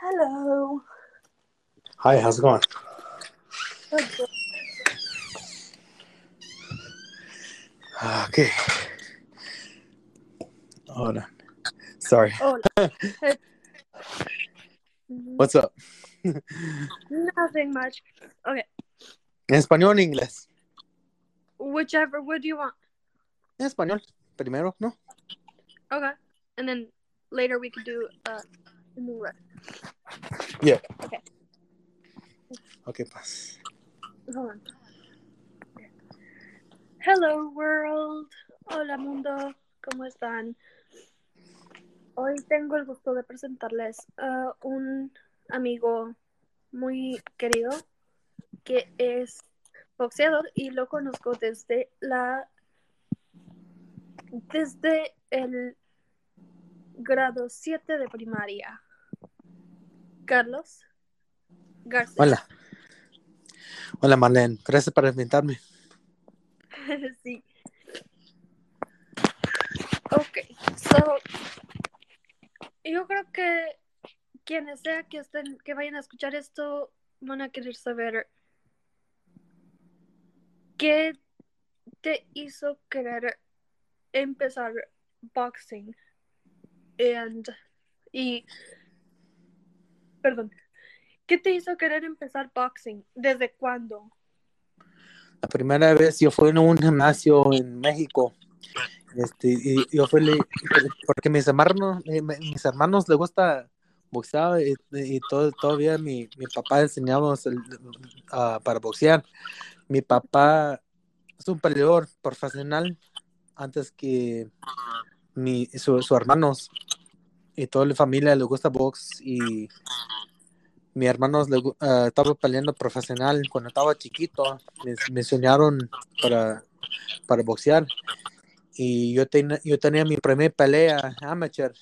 Hello. Hi, how's it going? Okay. Hold on. Sorry. Hola. What's up? Nothing much. Okay. ¿En español o en inglés? Whichever. What do you want? En español. Primero, ¿no? Okay. And then later we could do uh in English. Yeah. Okay. Ok, pues. Hold on. Hello world. Hola mundo. ¿Cómo están? Hoy tengo el gusto de presentarles a un amigo muy querido que es boxeador y lo conozco desde la desde el grado 7 de primaria. Carlos García. Hola. Hola, Marlene. Gracias por invitarme. sí. Ok, so yo creo que quienes sea que estén, que vayan a escuchar esto, van a querer saber qué te hizo querer empezar boxing and y perdón, ¿qué te hizo querer empezar boxing? ¿Desde cuándo? La primera vez yo fui en un gimnasio en México. Este, y yo fui porque mis hermanos, eh, mis hermanos les gusta boxear y, y todo, todavía mi, mi papá enseñamos para boxear. Mi papá es un peleador profesional antes que mi, su, sus hermanos y toda la familia le gusta box y mi gu- ah, estaba peleando profesional cuando estaba chiquito. Me, me enseñaron para, para boxear. Y yo, ten- yo tenía mi primera pelea amateur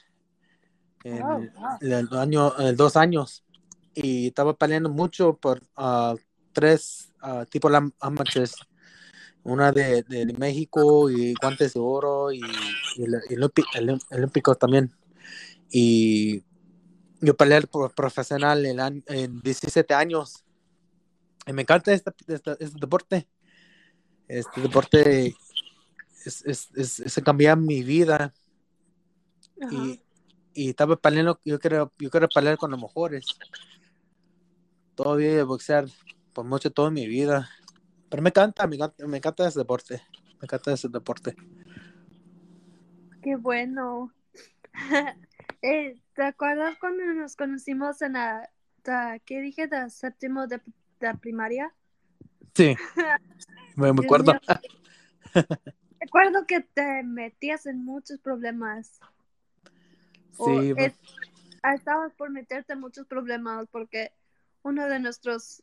en Oh, el año eh, dos años. Y estaba peleando mucho por ah, tres ah, tipos de am- amateurs. Una de, de- de México y guantes de oro y, y el, el olympi- el- olímpicos también y yo peleé por profesional en, año- en 17 años y me encanta este, este, este deporte este deporte es, es, es, es cambiar mi vida Ajá. y, y estaba peleando, yo quiero, yo quiero pelear con los mejores. Todavía boxear por mucho toda mi vida. Pero me encanta, me encanta, me encanta ese deporte. Me encanta ese deporte. Qué bueno. Eh, ¿Te acuerdas cuando nos conocimos en la, la- ¿qué dije? De séptimo de, de primaria? Sí, me, me acuerdo. Recuerdo que te metías en muchos problemas. O Sí, es- ah, estabas por meterte en muchos problemas porque uno de nuestros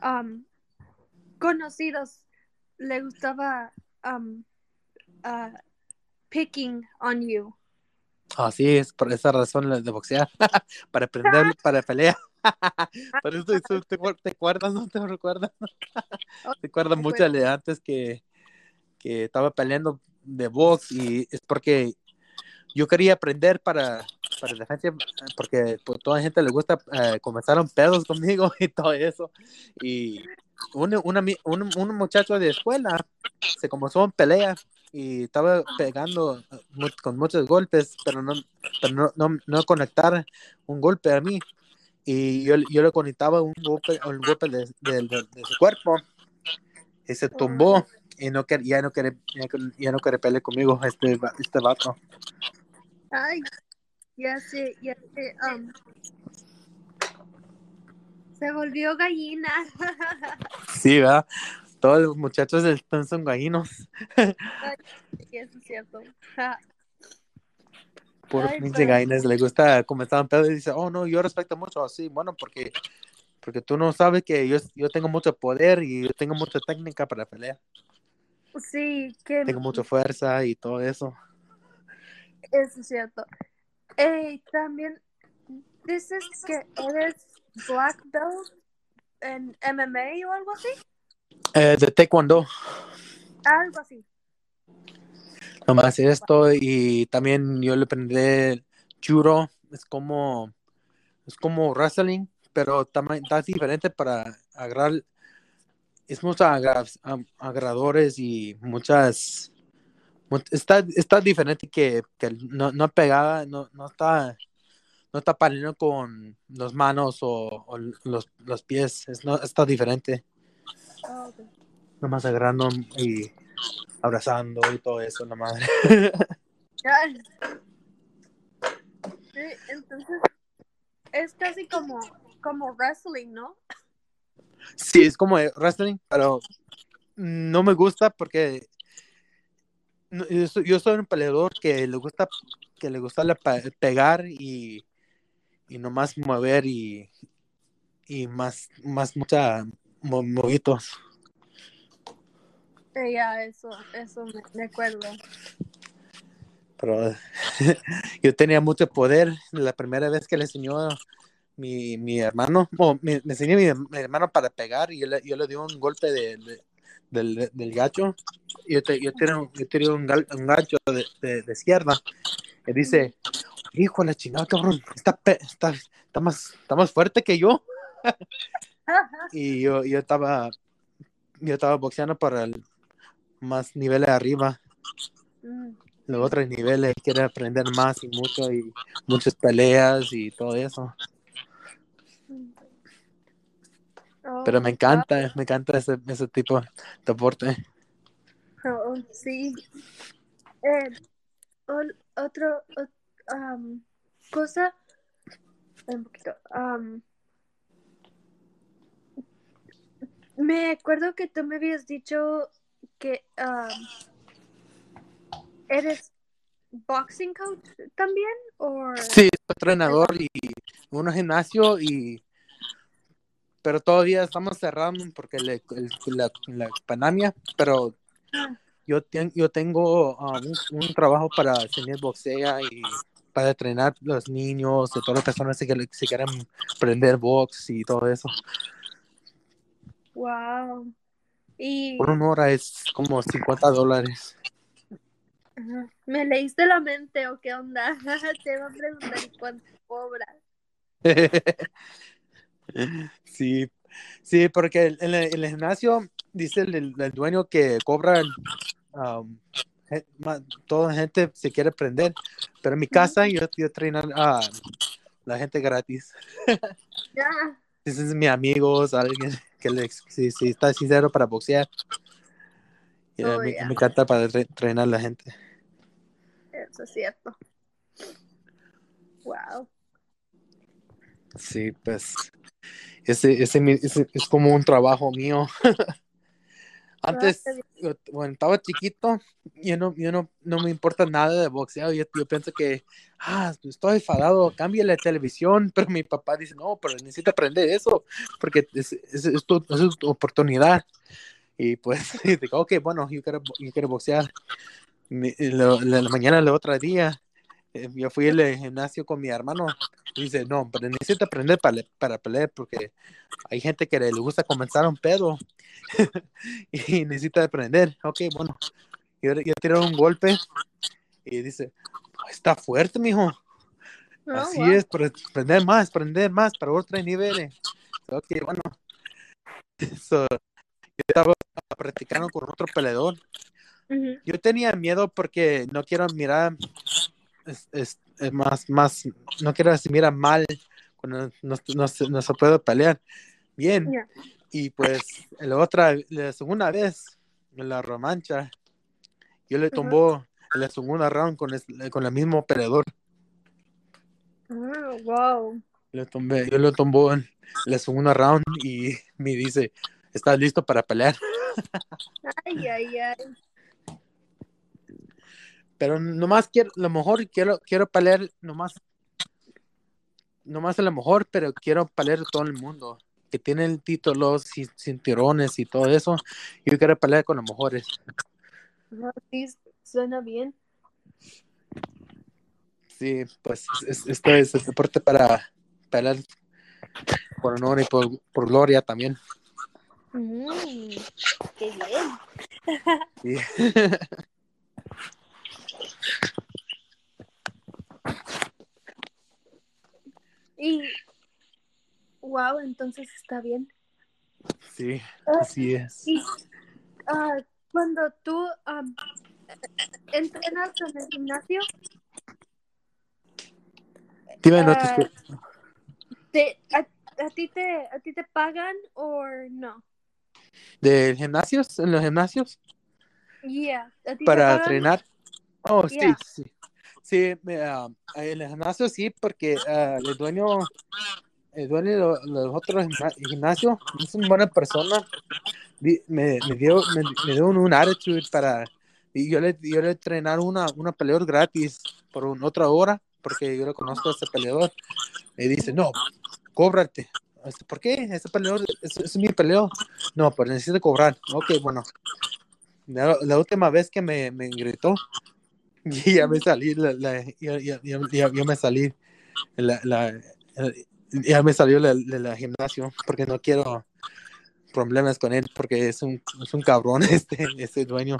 am, conocidos le gustaba am, ah, picking on you. Así es, por esa razón la de boxear. para aprender, para pelear. Por eso te, te acuerdas, ¿no te recuerdas? te acuerdas mucho de antes que, que estaba peleando de box y es porque yo quería aprender para, para defensa, porque pues, toda la gente le gusta, eh, comenzaron pedos conmigo y todo eso. Y un, una, un, un muchacho de escuela se comenzó en pelea y estaba pegando mu- con muchos golpes, pero no, pero no, no, no conectar un golpe a mí. Y yo, yo le conectaba un golpe, un golpe de, de- de- de su cuerpo y se tumbó y no quer- ya no quiere ya, ya no quiere pelear conmigo este, va- este vato. Ay, ya sé, ya sé. am, se volvió gallina. Sí, ¿verdad? Todos los muchachos del son gallinos. Sí, eso es cierto. Por pinche gallinas le gusta comenzar en pedo y dice, oh no, yo respeto mucho así. Bueno, porque porque tú no sabes que yo, yo tengo mucho poder y yo tengo mucha técnica para pelear. Sí, que Tengo mucha fuerza y todo eso. eso es cierto. Ey, también dices que eres black belt en MMA o algo así. Eh, de taekwondo, Algo así. nomás esto y también yo le aprendí el judo. Es como es como wrestling, pero también está diferente para agarrar, es muchos agradores y muchas, está, está diferente que, que no, no pegada, no, no está no está paliendo con las manos o, los, los, pies, es, no, está diferente. Oh, Nomás agarrando y abrazando y todo eso, la madre. entonces, es casi como, como wrestling, ¿no? Sí, es como wrestling, pero no me gusta porque yo soy, un peleador que le gusta que le gusta pegar y y nomás mover y, y más, más mucha movitos. Ya, eso, eso me, acuerdo. Pero yo tenía mucho poder la primera vez que le enseñó mi, mi hermano, o me, enseñó mi, hermano para pegar y yo le, yo le di un golpe de, del, del, gacho. Yo, te, yo tenía, yo un, un, gacho de, de, de izquierda. Y dice, hijo de la chingada, cabrón, está, está, está, más, está más fuerte que yo. y yo, yo estaba, yo estaba boxeando para el más niveles arriba. Mm. Los otros niveles, quiere aprender más y mucho, y muchas peleas y todo eso. Pero me oh, encanta, me encanta ese, ese tipo de deporte. Oh, sí. Eh, otro, cosa, un poquito, me acuerdo que tú me habías dicho que eres boxing coach también o sí entrenador y un gimnasio y pero todavía estamos cerrando porque la, la pandemia pero ah. yo, yo tengo un, un, trabajo para enseñar boxea y para entrenar los niños o todas las personas que se quieren aprender box y todo eso. Wow. Y... Por una hora es como 50 dólares. ¿Me leíste la mente o qué onda? Te voy a preguntar cuánto cobras. sí, sí, porque en el, gimnasio dice el, dueño que cobran um, toda la gente se quiere aprender, pero en mi casa yo estoy entrenando a la gente gratis. Ya. Ese es mi amigo, alguien que le, si, está sincero para boxear. Oh, me, encanta para entrenar a la gente. Eso es cierto. Wow. Sí, pues ese, ese es como un trabajo mío. Antes, cuando estaba chiquito, yo no, yo no, no me importa nada de boxeo. Yo, yo pienso que, ah, estoy enfadado, cambia la televisión. Pero mi papá dice, no, pero necesita aprender eso, porque es, es, es, tu, oportunidad. Y pues, digo, ok, bueno, yo quiero, yo quiero boxear. la, la, mañana del otro día, yo fui al gimnasio con mi hermano y dice, no, pero necesito aprender para, para pelear porque hay gente que le gusta comenzar un pedo y necesita aprender. Ok, bueno, yo, yo tiré un golpe y dice, está fuerte, mijo. Oh, Así es, para aprender más, aprender más para otros niveles. Ok, bueno. yo estaba practicando con otro peleador. Yo tenía miedo porque no quiero mirar es, es, más, más, no quiero decir, mira mal cuando no, no, no, se puede pelear bien. Y pues la otra, la segunda vez, en la romancha, yo le tombó en la segunda round con, el, con el mismo peleador. Oh, wow. Le tombé, yo lo tombó en la segunda round y me dice, ¿estás listo para pelear? Ay, ay, ay pero nomás quiero, a lo mejor quiero, quiero pelear nomás, nomás a lo mejor, pero quiero pelear todo el mundo que tiene el título, cinturones y todo eso. Yo quiero pelear con los mejores. Sí, suena bien. Sí, pues esto es el deporte para pelear por honor y por, por gloria también. Mm, qué bien. Sí. Y entonces está bien. Sí, Ah, así es. Y ah, cuando tú am, entrenas en el gimnasio, Dime, no te ah, te, a, a ti te a ti te pagan o no? ¿De gimnasios? ¿En los gimnasios? Yeah, ¿a ti te ¿Para pagan? entrenar? Oh, sí, Yeah. sí. Sí, me, ah, en el gimnasio sí, porque ah, el dueño, de lo- los otros gimna- gimnasios es una buena persona. Me, me dio, me, me dio un, un attitude para. Y yo le, yo le entrenar una, una peleador gratis por un- otra hora, porque yo lo conozco a ese peleador. Y dice, no, cóbrate. ¿Por qué? Ese peleador es, mi peleador. No, pero necesito cobrar. Ok, bueno. La, última vez que me, me gritó, y ya me salí, la, la- ya, ya- ya- ya- me salí, la, ya me salió la, la, la gimnasio, porque no quiero problemas con él, porque es un, es un cabrón este, este dueño.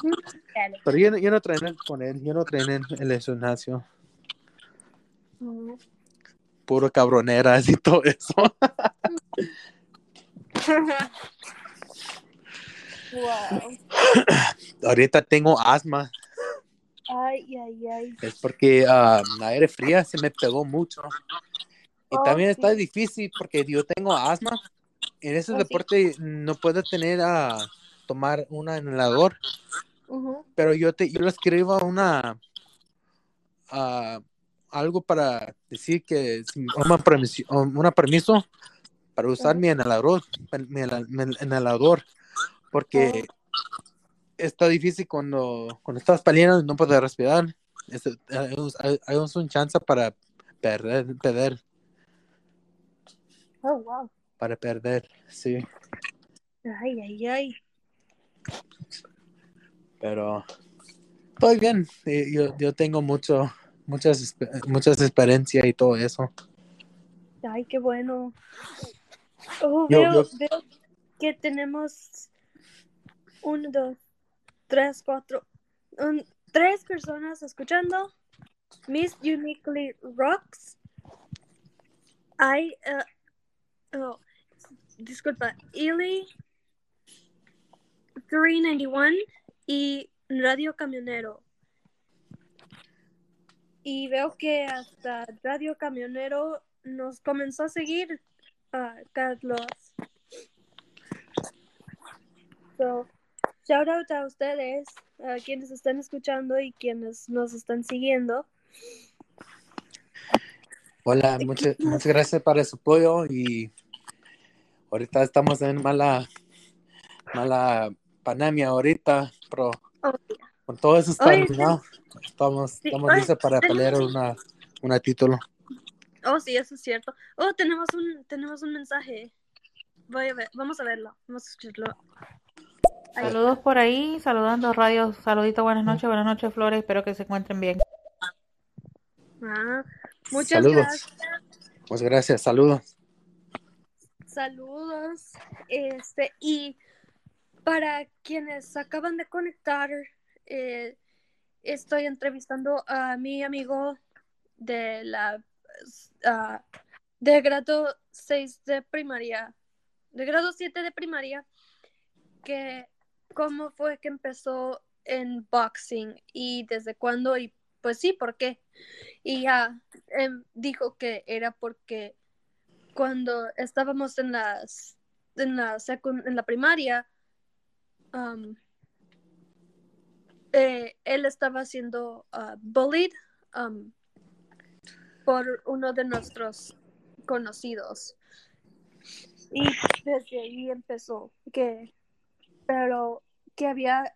Pero yo, no- yo no entrené con él, yo no entrené en el gimnasio, Mm. puro cabroneras y todo eso. wow. Ahorita tengo asma, Ay, ay, ay. es porque ah, la aire fría se me pegó mucho. Y Oh, también está difícil porque yo tengo asma. En ese Oh, sí. deporte no puedo tener a tomar un inhalador, pero yo te yo le escribo una ah, algo para decir que una permiso, una permiso para usar mi inhalador, mi, mi inhalador, porque está difícil cuando, cuando estás peleando y no puedes respirar. Es- hay, hay- hay un chance para perder, perder, Oh, wow. para perder, sí. Ay, ay, ay. pero estoy bien. Yo, yo tengo mucho, muchas, muchas experiencias y todo eso. Ay, qué bueno. Oh, Yo- veo, yo- veo que tenemos uno, dos, tres, cuatro, un- tres personas escuchando. Miss Uniquely Rocks. Hay, uh, oh, disculpa, Illy 391 y Radio Camionero. Y veo que hasta Radio Camionero nos comenzó a seguir, ah, Carlos. So, shout out a ustedes, a quienes están escuchando y quienes nos están siguiendo. Hola, muchas, muchas gracias para su apoyo y ahorita estamos en mala, mala pandemia ahorita, pero Oh, con todo eso está terminado. Estamos, Sí, estamos listos para pelear un- una, una título. Oh, sí, eso es cierto. Oh, tenemos un, tenemos un mensaje. Voy a ver, vamos a verlo, vamos a escucharlo. Ahí. Saludos por ahí, saludando a Radio. Saludito, buenas noches, buenas noches, Flores. Espero que se encuentren bien. Ah, muchas Saludos. gracias. Muchas gracias, saludos. Saludos. Este, y para quienes acaban de conectar, eh, estoy entrevistando a mi amigo de la ah, de grado 6 de primaria, de grado 7 de primaria, que cómo fue que empezó en boxing y desde cuándo y pues sí, ¿por qué? Y ya em, dijo que era porque cuando estábamos en las en la en la primaria um, eh, él estaba siendo uh, bullied um, por uno de nuestros conocidos. Y desde ahí empezó que pero que había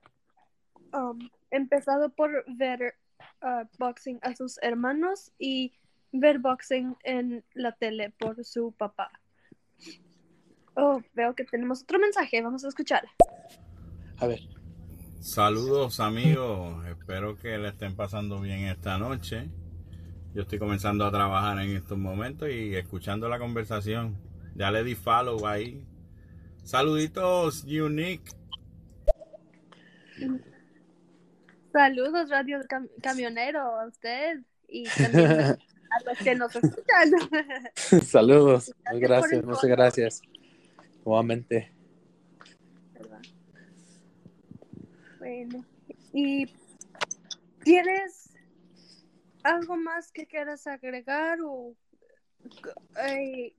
um, empezado por ver uh, boxing a sus hermanos y ver boxing en la tele por su papá. Oh, veo que tenemos otro mensaje, vamos a escuchar. A ver, Saludos amigos, espero que le estén pasando bien esta noche. Yo estoy comenzando a trabajar en estos momentos y escuchando la conversación. Ya le di follow ahí. Saluditos, Unique. Saludos, Radio Cam- Camionero, a usted y también a los que nos escuchan. saludos. Gracias Muchas gracias, muchas nuevamente. Bueno, ¿y tienes algo más que quieras agregar o eh,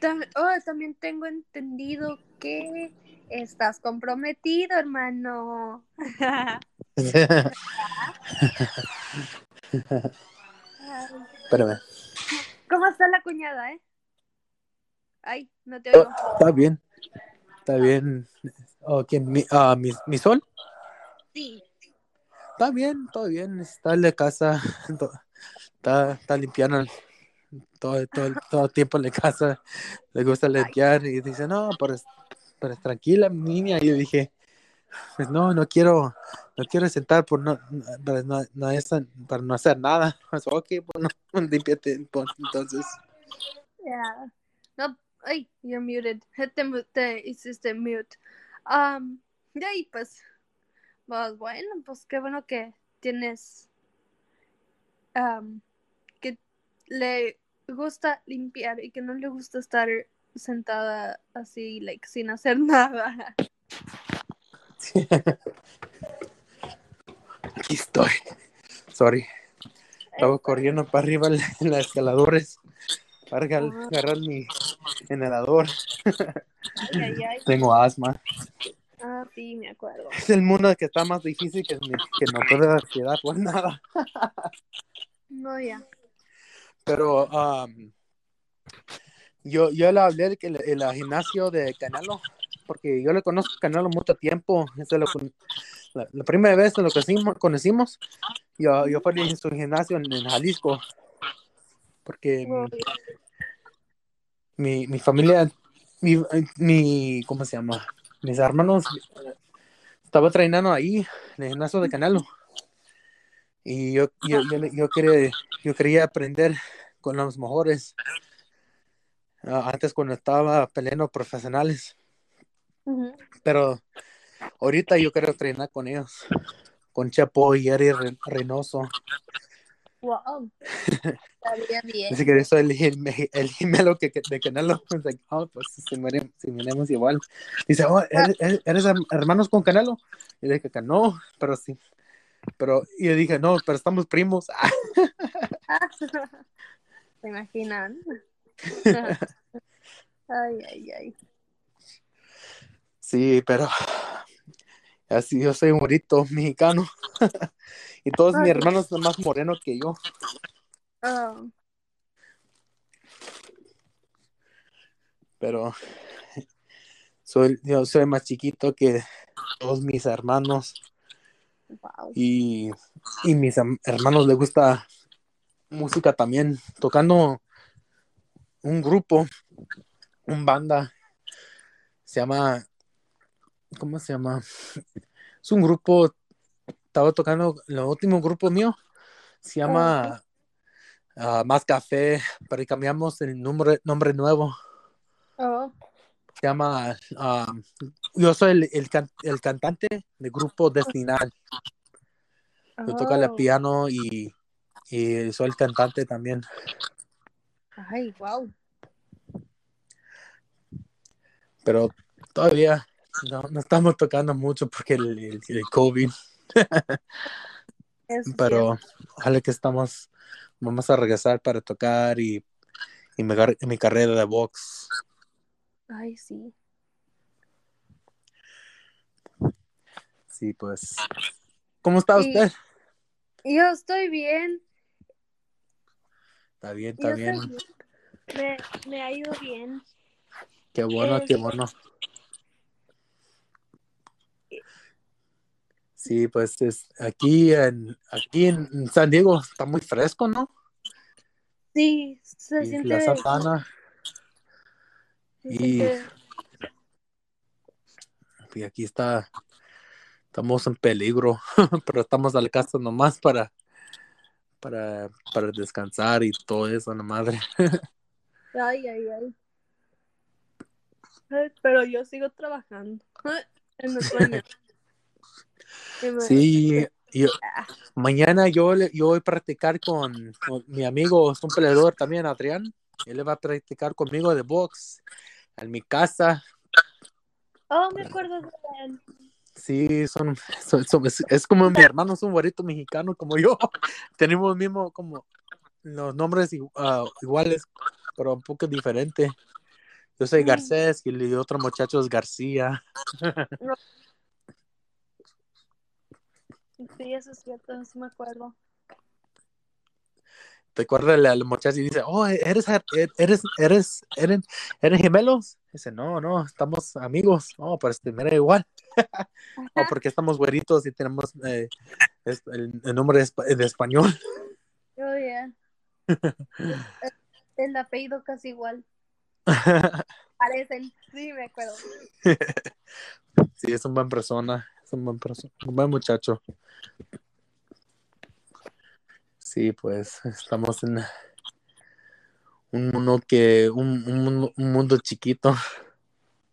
tam- oh, también tengo entendido que estás comprometido, hermano. Espérame. ¿Cómo está la cuñada, eh? Ay, no te oigo. Está bien. Está bien. Oh, ¿quién? Mi, ah, mi, mi sol. Sí. Está bien, todo bien. Está en la casa. Está, está limpiando todo, todo, todo el tiempo en la casa. Le gusta limpiar y dice, no, pero, pero tranquila, mi niña. Y yo dije, pues no, no quiero, no quiero sentar por no, para no, no es- para no hacer nada. Pues, ok, bueno, límpiate entonces. Yeah. No, ay, you're muted. Te, te hiciste mute. Um, de ahí, pues, pues, bueno, pues qué bueno que tienes, um, que le gusta limpiar y que no le gusta estar sentada así, like, sin hacer nada. Aquí estoy. Sorry. Estaba corriendo para arriba en las escaladores para Ah. agarrar mi inhalador. Ay, ay, ay. Tengo asma. Ah, sí, me acuerdo. Es el mundo que está más difícil que, que no puedo quedar por nada. No, ya. Pero um, yo, yo le hablé de que el, el gimnasio de Canelo, porque yo le conozco a Canelo mucho tiempo. Es de lo la, la primera vez que lo conocimos, conocimos yo, yo fui en su gimnasio en, en Jalisco. Porque mi, mi familia, mi, mi, ¿cómo se llama? Mis hermanos estaba entrenando ahí, en el gimnasio de Canelo. Y yo, yo, yo, yo quería, yo quería aprender con los mejores. Ah, antes cuando estaba peleando profesionales. ujú. Pero ahorita yo quiero entrenar con ellos. Con Chapo y Re- Reynoso. Wow. Estaría bien. Así que soy el, el gemelo que, que- de Canelo. Like, oh, pues si miremos, si miremos igual. Dice, oh, ¿eres, eres- eres her- hermanos con Canelo? Y dije que no, pero sí. Pero, y yo dije, no, pero estamos primos. Ah, ¿Se imaginan? ay, ay, ay. sí, pero así yo soy un bonito mexicano. y todos mis hermanos son más morenos que yo. Ah, Pero soy, yo soy más chiquito que todos mis hermanos. wow. y, y mis hermanos les gusta música también, tocando un grupo, un banda, se llama, ¿cómo se llama? Es un grupo, estaba tocando, el último grupo mío, se llama ah, Más Café, pero cambiamos el nombre, nombre nuevo, Oh, se llama, ah, yo soy el, el, can- el cantante del grupo Destinal. Yo toco el oh. piano y, y soy el cantante también. Ay, wow. Pero todavía no, no estamos tocando mucho porque el, el, el COVID. Pero ojalá que estamos, vamos a regresar para tocar y, y mi, mi carrera de box. Ay, sí. Sí, pues. ¿Cómo está Sí. usted? Yo estoy bien. Está bien, está bien. Me, me ha ido bien. Qué bueno, Eh, qué bueno. Sí, pues es, aquí en aquí en San Diego está muy fresco, ¿no? Sí, se Y siente. la Santana. se y- siente- Y aquí está, estamos en peligro, pero estamos a la casa nomás para, para, para descansar y todo eso, la madre. Ay, ay, ay. Pero yo sigo trabajando. En me- Sí, yo, mañana yo, yo voy a practicar con, con mi amigo, es un peleador también, Adrián. Él va a practicar conmigo de box en mi casa Oh, me acuerdo de él. Sí, son, son- son- es, es como mi hermano es un güerito mexicano como yo. Tenemos mismo como los nombres ah, iguales, pero un poco diferente. Yo soy Mm. Garcés y el otro muchacho es García. Sí, eso es cierto, sí me acuerdo. ¿Te acuerdas la, la muchacha y dice, oh, eres, eres, eres, eres, eres gemelos? Dice, no, no, estamos amigos. No, pero este, mira igual. o porque estamos güeritos y tenemos eh, es- el, el nombre de español. Oh, yeah. el, el apellido casi igual. Parecen. Sí, me acuerdo. Sí, es un buen persona, es un buen un buen muchacho. Sí, pues estamos en un mundo que, un, un mundo, un mundo chiquito.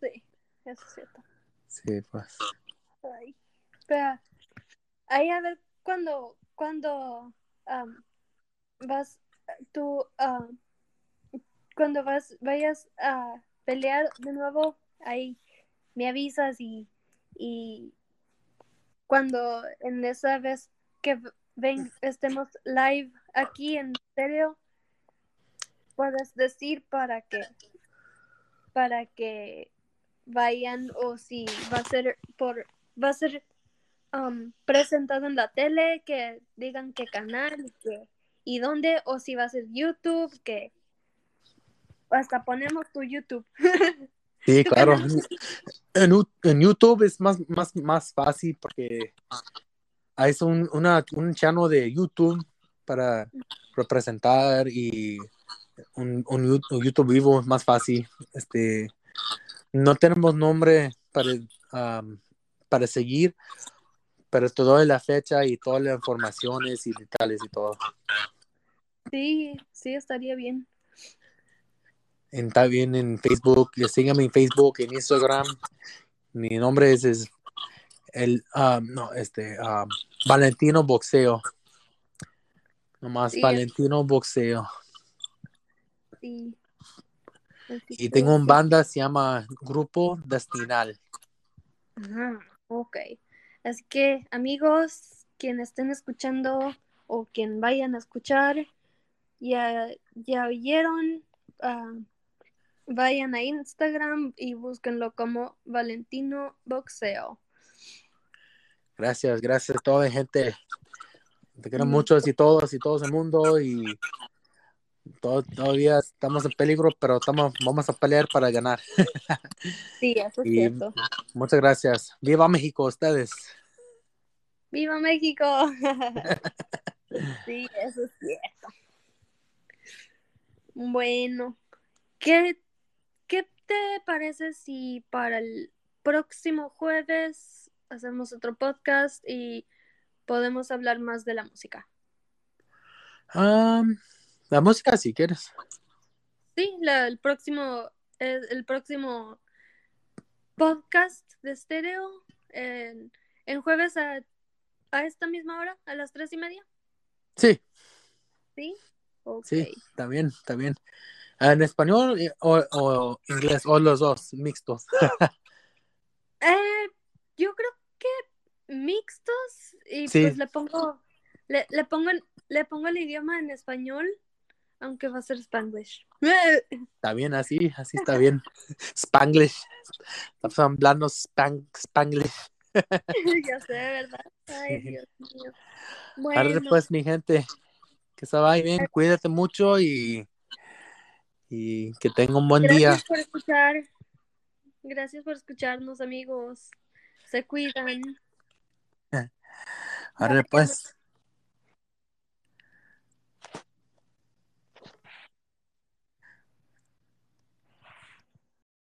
Sí, eso es cierto. Sí, pues. Ay, pero ahí a ver cuando, cuando vas, tú, cuando vas, vayas a pelear de nuevo, ahí me avisas y, y cuando en esa vez que ven, estemos live aquí en serio, puedes decir para que, para que vayan o si va a ser por va a ser um, presentado en la tele que digan qué canal y dónde o si va a ser YouTube que hasta ponemos tu YouTube Sí, claro. canal. En, en YouTube es más, más, más fácil porque hay un, una, un channel de YouTube para representar y un, un YouTube vivo es más fácil. Este, no tenemos nombre para, um, para seguir, pero te doy la fecha y todas las informaciones y detalles y todo. sí sí estaría bien En- Está bien en Facebook, síganme en Facebook, en Instagram. Mi nombre es, es el, ah, no, este, ah, Valentino Boxeo. Nomás Sí. Valentino Boxeo. sí Y tengo un banda, se llama Grupo Destinal. Ajá, ok así que amigos quienes estén escuchando o quien vayan a escuchar ya ya oyeron ah, vayan a Instagram y búsquenlo como Valentino Boxeo Gracias, gracias a toda la gente. Te quiero Mm. muchos y todos y todos el mundo y todo- todavía estamos en peligro, pero estamos, vamos a pelear para ganar. Sí, eso es Y- cierto. Muchas gracias. Viva México, ustedes. ¡Viva México! sí, eso es cierto. Bueno, ¿qué, ¿qué te parece si para el próximo jueves hacemos otro podcast y podemos hablar más de la música? Um, la música, si quieres. Sí, la- el próximo, el, el próximo podcast de estéreo en, en jueves a, a esta misma hora, a las tres y media. Sí, ¿Sí? Ok. sí, está bien, está bien. ¿En español eh, o, o inglés? O los dos, mixtos. Eh, yo creo que mixtos y Sí. pues le pongo le, le pongo le pongo el idioma en español, aunque va a ser spanglish. Está bien, así, así está bien. Spanglish. Estamos hablando spang, Spanglish. ya sé, ¿verdad? Ay, Dios mío. Arre, Bueno, pues, mi gente, que se vaya bien, cuídate mucho y, y que tenga un buen día. gracias por escuchar. Gracias por escucharnos, amigos. Se cuidan. Arre, pues.